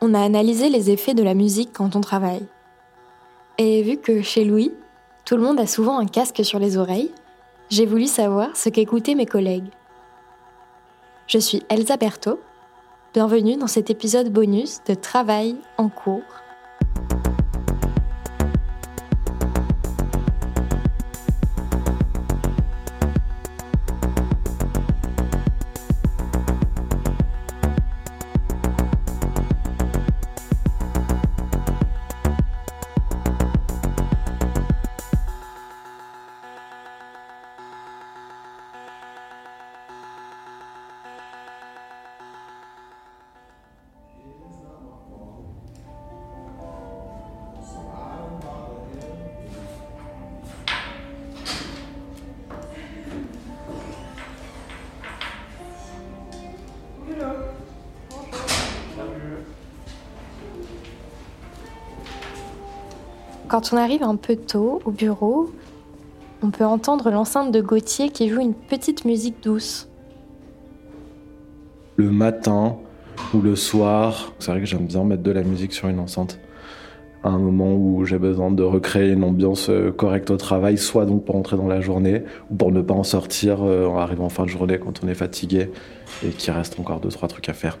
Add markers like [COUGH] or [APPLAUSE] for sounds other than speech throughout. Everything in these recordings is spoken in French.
on a analysé les effets de la musique quand on travaille. Et vu que chez Louis, tout le monde a souvent un casque sur les oreilles, j'ai voulu savoir ce qu'écoutaient mes collègues. Je suis Elsa Berthaud. Bienvenue dans cet épisode bonus de Travail en cours. Quand on arrive un peu tôt au bureau, on peut entendre l'enceinte de Gauthier qui joue une petite musique douce. Le matin ou le soir, c'est vrai que j'aime bien mettre de la musique sur une enceinte. À un moment où j'ai besoin de recréer une ambiance euh, correcte au travail, soit donc pour entrer dans la journée, ou pour ne pas en sortir euh, en arrivant en fin de journée quand on est fatigué et qu'il reste encore deux, trois trucs à faire.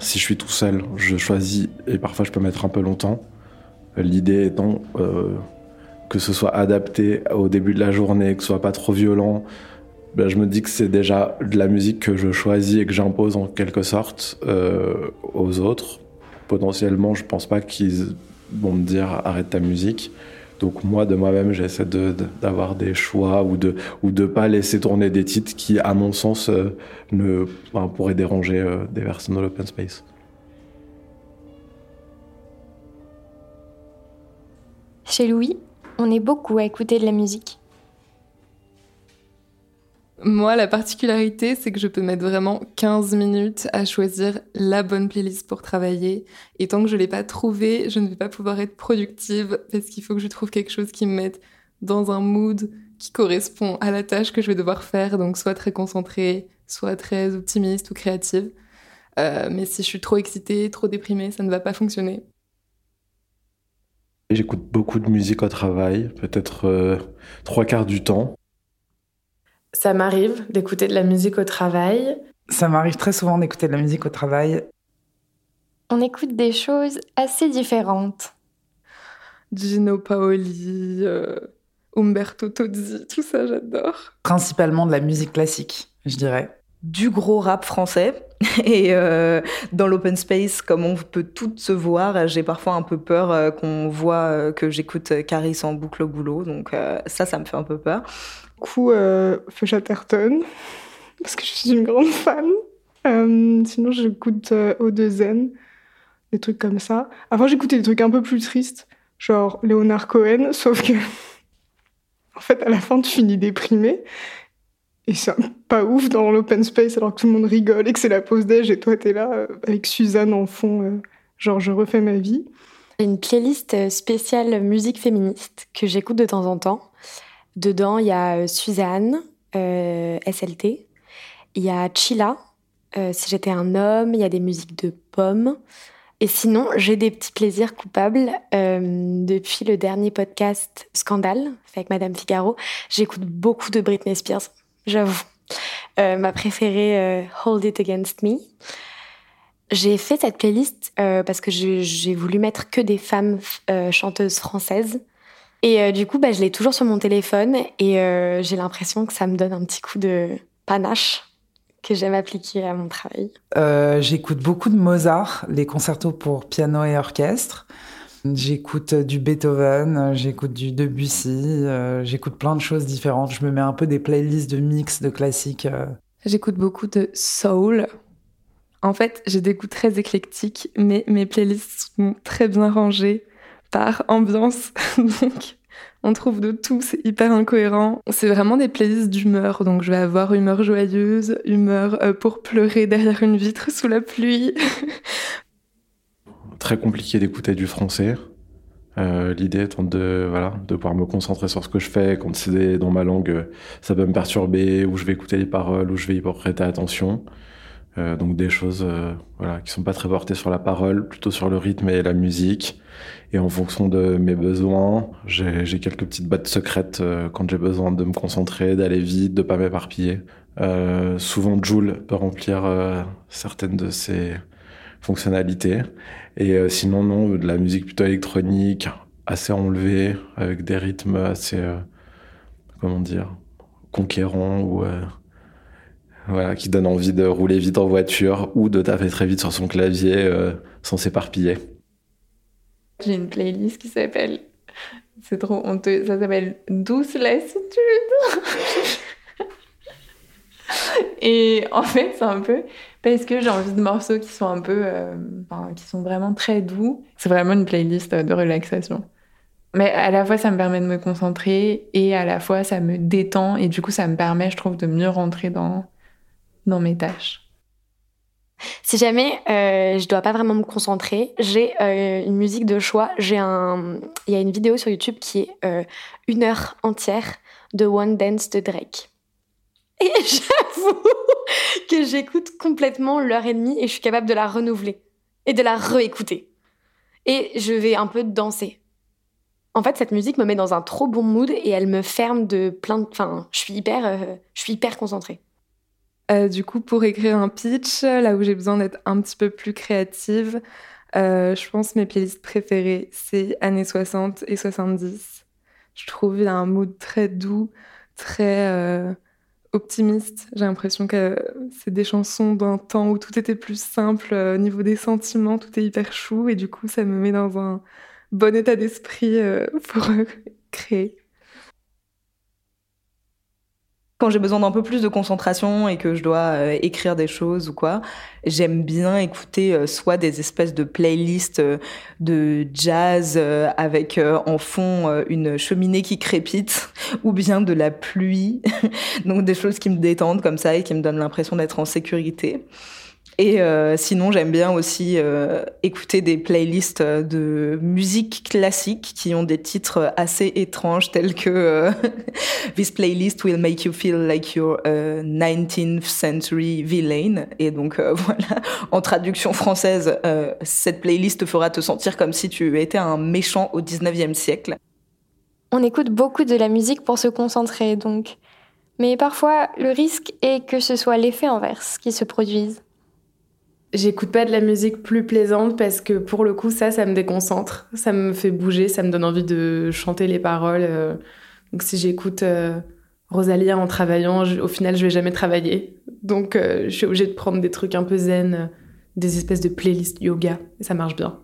Si je suis tout seul, je choisis, et parfois je peux mettre un peu longtemps, L'idée étant euh, que ce soit adapté au début de la journée, que ce soit pas trop violent. Ben, je me dis que c'est déjà de la musique que je choisis et que j'impose en quelque sorte euh, aux autres. Potentiellement, je pense pas qu'ils vont me dire arrête ta musique. Donc moi, de moi-même, j'essaie d'avoir des choix ou de ou pas laisser tourner des titres qui, à mon sens, euh, ne pourraient déranger des personnes de l'open space. Chez Louis, on est beaucoup à écouter de la musique. Moi, la particularité, c'est que je peux mettre vraiment 15 minutes à choisir la bonne playlist pour travailler. Et tant que je l'ai pas trouvée, je ne vais pas pouvoir être productive parce qu'il faut que je trouve quelque chose qui me mette dans un mood qui correspond à la tâche que je vais devoir faire. Donc, soit très concentrée, soit très optimiste ou créative. Euh, mais si je suis trop excitée, trop déprimée, ça ne va pas fonctionner. J'écoute beaucoup de musique au travail, peut-être euh, trois quarts du temps. Ça m'arrive d'écouter de la musique au travail. Ça m'arrive très souvent d'écouter de la musique au travail. On écoute des choses assez différentes. Gino Paoli, euh, Umberto Tozzi, tout ça j'adore. Principalement de la musique classique, je dirais du gros rap français. [LAUGHS] Et euh, dans l'open space, comme on peut toutes se voir, j'ai parfois un peu peur euh, qu'on voit euh, que j'écoute Caris en boucle au boulot. Donc ça, ça me fait un peu peur. Du coup, euh, Chatterton. parce que je suis une grande fan. Sinon, j'écoute euh, O2N, des trucs comme ça. Avant, j'écoutais des trucs un peu plus tristes, genre Léonard Cohen, sauf que, [LAUGHS] en fait, à la fin, tu finis déprimé. Et c'est pas ouf dans l'open space alors que tout le monde rigole et que c'est la pause déj et toi, t'es là euh, avec Suzanne en fond, genre je refais ma vie. Une playlist spéciale musique féministe que j'écoute de temps en temps. Dedans, il y a Suzanne, SLT, il y a Chila, euh, si j'étais un homme, il y a des musiques de pommes. Et sinon, j'ai des petits plaisirs coupables. Euh, depuis le dernier podcast Scandale, avec Madame Figaro, j'écoute beaucoup de Britney Spears, j'avoue. Euh, ma préférée, Hold It Against Me. J'ai fait cette playlist parce que j'ai voulu mettre que des femmes chanteuses françaises. Et du coup, bah, je l'ai toujours sur mon téléphone et j'ai l'impression que ça me donne un petit coup de panache que j'aime appliquer à mon travail euh, J'écoute beaucoup de Mozart, les concertos pour piano et orchestre. J'écoute du Beethoven, j'écoute du Debussy, euh, j'écoute plein de choses différentes. Je me mets un peu des playlists de mix de classiques. Euh. J'écoute beaucoup de soul. En fait, j'ai des goûts très éclectiques, mais mes playlists sont très bien rangées par ambiance. [LAUGHS] Donc, on trouve de tout, c'est hyper incohérent. C'est vraiment des playlists d'humeur, donc je vais avoir humeur joyeuse, humeur euh, pour pleurer derrière une vitre sous la pluie. [LAUGHS] Très compliqué d'écouter du français. Euh, l'idée étant de, voilà, de pouvoir me concentrer sur ce que je fais. Quand c'est dans ma langue, ça peut me perturber, ou je vais écouter les paroles, ou je vais y prêter attention. Euh, donc des choses voilà, qui sont pas très portées sur la parole, plutôt sur le rythme et la musique. Et en fonction de mes besoins, j'ai quelques petites boîtes secrètes euh, quand j'ai besoin de me concentrer, d'aller vite, de pas m'éparpiller. Euh, souvent, Joule peut remplir euh, certaines de ces fonctionnalités. Et euh, sinon, non, de la musique plutôt électronique, assez enlevée, avec des rythmes assez, comment dire, conquérants ou voilà, qui donnent envie de rouler vite en voiture ou de taper très vite sur son clavier sans s'éparpiller. J'ai une playlist qui s'appelle. C'est trop honteux. Ça s'appelle Douce lassitude. [LAUGHS] Et en fait, c'est un peu parce que j'ai envie de morceaux qui sont un peu. Euh, qui sont vraiment très doux. C'est vraiment une playlist de relaxation. Mais à la fois, ça me permet de me concentrer et à la fois, ça me détend. Et du coup, ça me permet, je trouve, de mieux rentrer dans, dans mes tâches. Si jamais euh, je dois pas vraiment me concentrer, j'ai euh, une musique de choix. J'ai un, il y a une vidéo sur YouTube qui est euh, une heure entière de One Dance de Drake. [LAUGHS] Et j'avoue que j'écoute complètement l'heure et demie et je suis capable de la renouveler et de la réécouter. Et je vais un peu danser. En fait, cette musique me met dans un trop bon mood et elle me ferme de plein de. Enfin, je suis hyper, euh, je suis hyper concentrée. Euh, du coup, pour écrire un pitch, là où j'ai besoin d'être un petit peu plus créative, euh, je pense mes playlists préférées, c'est années 60 et 70. Je trouve qu'il y a un mood très doux, très optimiste. J'ai l'impression que c'est des chansons d'un temps où tout était plus simple au niveau des sentiments, tout est hyper chou et du coup, ça me met dans un bon état d'esprit [LAUGHS] pour créer quand j'ai besoin d'un peu plus de concentration et que je dois euh, écrire des choses ou quoi, j'aime bien écouter euh, soit des espèces de playlists euh, de jazz avec en fond une cheminée qui crépite [LAUGHS] ou bien de la pluie. [LAUGHS] Donc des choses qui me détendent comme ça et qui me donnent l'impression d'être en sécurité. Et euh, sinon, j'aime bien aussi euh, écouter des playlists de musique classique qui ont des titres assez étranges tels que euh, [LAUGHS] This playlist will make you feel like you're a 19th century villain. Et donc [LAUGHS] voilà, en traduction française, cette playlist fera te sentir comme si tu étais un méchant au 19e siècle. On écoute beaucoup de la musique pour se concentrer, donc. Mais parfois, le risque est que ce soit l'effet inverse qui se produise. J'écoute pas de la musique plus plaisante parce que pour le coup, ça, ça me déconcentre. Ça me fait bouger, ça me donne envie de chanter les paroles. Euh. Donc si j'écoute euh, Rosalia en travaillant, au final, je vais jamais travailler. Donc euh, je suis obligée de prendre des trucs un peu zen, des espèces de playlists yoga. Et ça marche bien.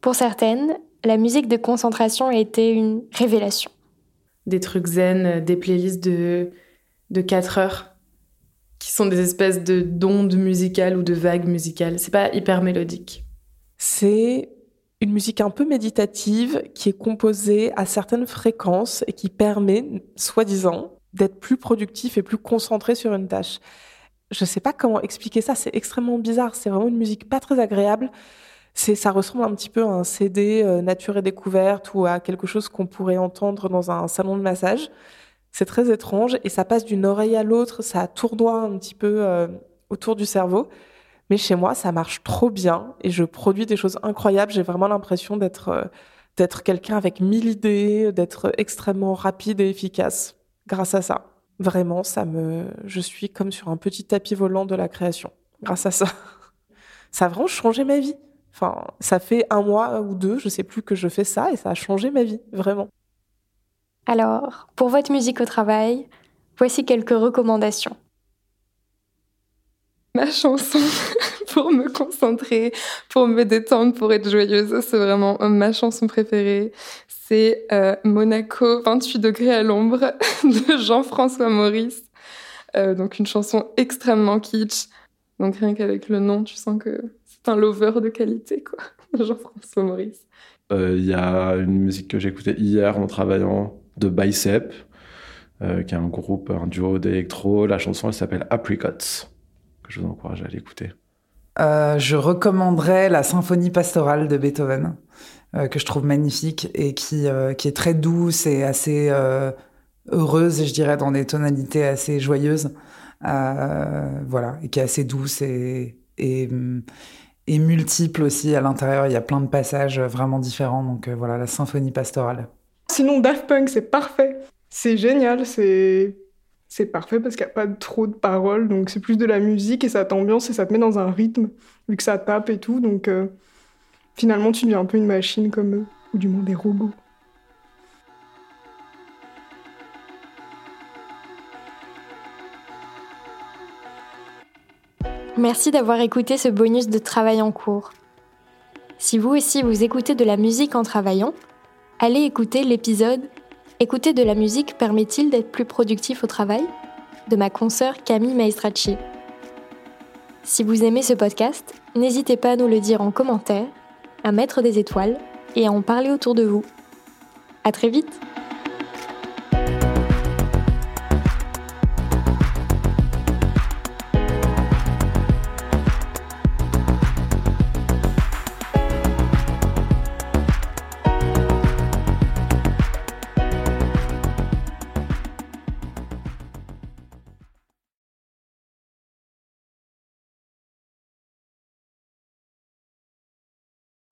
Pour certaines, la musique de concentration a été une révélation. Des trucs zen, des playlists de, de 4 heures qui sont des espèces de d'ondes musicales ou de vagues musicales. C'est pas hyper mélodique. C'est une musique un peu méditative qui est composée à certaines fréquences et qui permet, soi-disant, d'être plus productif et plus concentré sur une tâche. Je sais pas comment expliquer ça, c'est extrêmement bizarre, c'est vraiment une musique pas très agréable. Ça ressemble un petit peu à un CD euh, Nature et Découverte ou à quelque chose qu'on pourrait entendre dans un salon de massage. C'est très étrange et ça passe d'une oreille à l'autre, ça tournoie un petit peu euh, autour du cerveau. Mais chez moi, ça marche trop bien et je produis des choses incroyables. J'ai vraiment l'impression d'être euh, d'être quelqu'un avec mille idées, d'être extrêmement rapide et efficace grâce à ça. Vraiment, ça me, je suis comme sur un petit tapis volant de la création grâce à ça. [LAUGHS] Ça a vraiment changé ma vie. Enfin, ça fait un mois ou deux, je sais plus que je fais ça et ça a changé ma vie, vraiment. Alors, pour votre musique au travail, voici quelques recommandations ma chanson [LAUGHS] pour me concentrer, pour me détendre, pour être joyeuse. C'est vraiment ma chanson préférée. C'est euh, Monaco 28 degrés à l'ombre [LAUGHS] de Jean-François Maurice. Euh, donc une chanson extrêmement kitsch. Donc rien qu'avec le nom, tu sens que c'est un lover de qualité, quoi. [LAUGHS] Jean-François Maurice. Euh, il y a une musique que j'ai écoutée hier en travaillant de Bicep, qui est un groupe, un duo d'électro. La chanson, elle s'appelle Apricots je vous encourage à l'écouter. Euh, je recommanderais la symphonie pastorale de Beethoven, euh, que je trouve magnifique et qui, euh, qui est très douce et assez heureuse, je dirais, dans des tonalités assez joyeuses. voilà, et qui est assez douce et, et multiple aussi à l'intérieur. Il y a plein de passages vraiment différents. Donc voilà, la symphonie pastorale. Sinon, Daft Punk, c'est parfait. C'est génial, c'est parfait parce qu'il n'y a pas trop de paroles, donc c'est plus de la musique et ça t'ambiance et ça te met dans un rythme, vu que ça tape et tout, donc euh, finalement tu deviens un peu une machine comme eux, ou du moins des robots. Merci d'avoir écouté ce bonus de travail en cours. Si vous aussi vous écoutez de la musique en travaillant, allez écouter l'épisode Écouter de la musique permet-il d'être plus productif au travail? De ma consoeur Camille Maestracci. Si vous aimez ce podcast, n'hésitez pas à nous le dire en commentaire, à mettre des étoiles et à en parler autour de vous. À très vite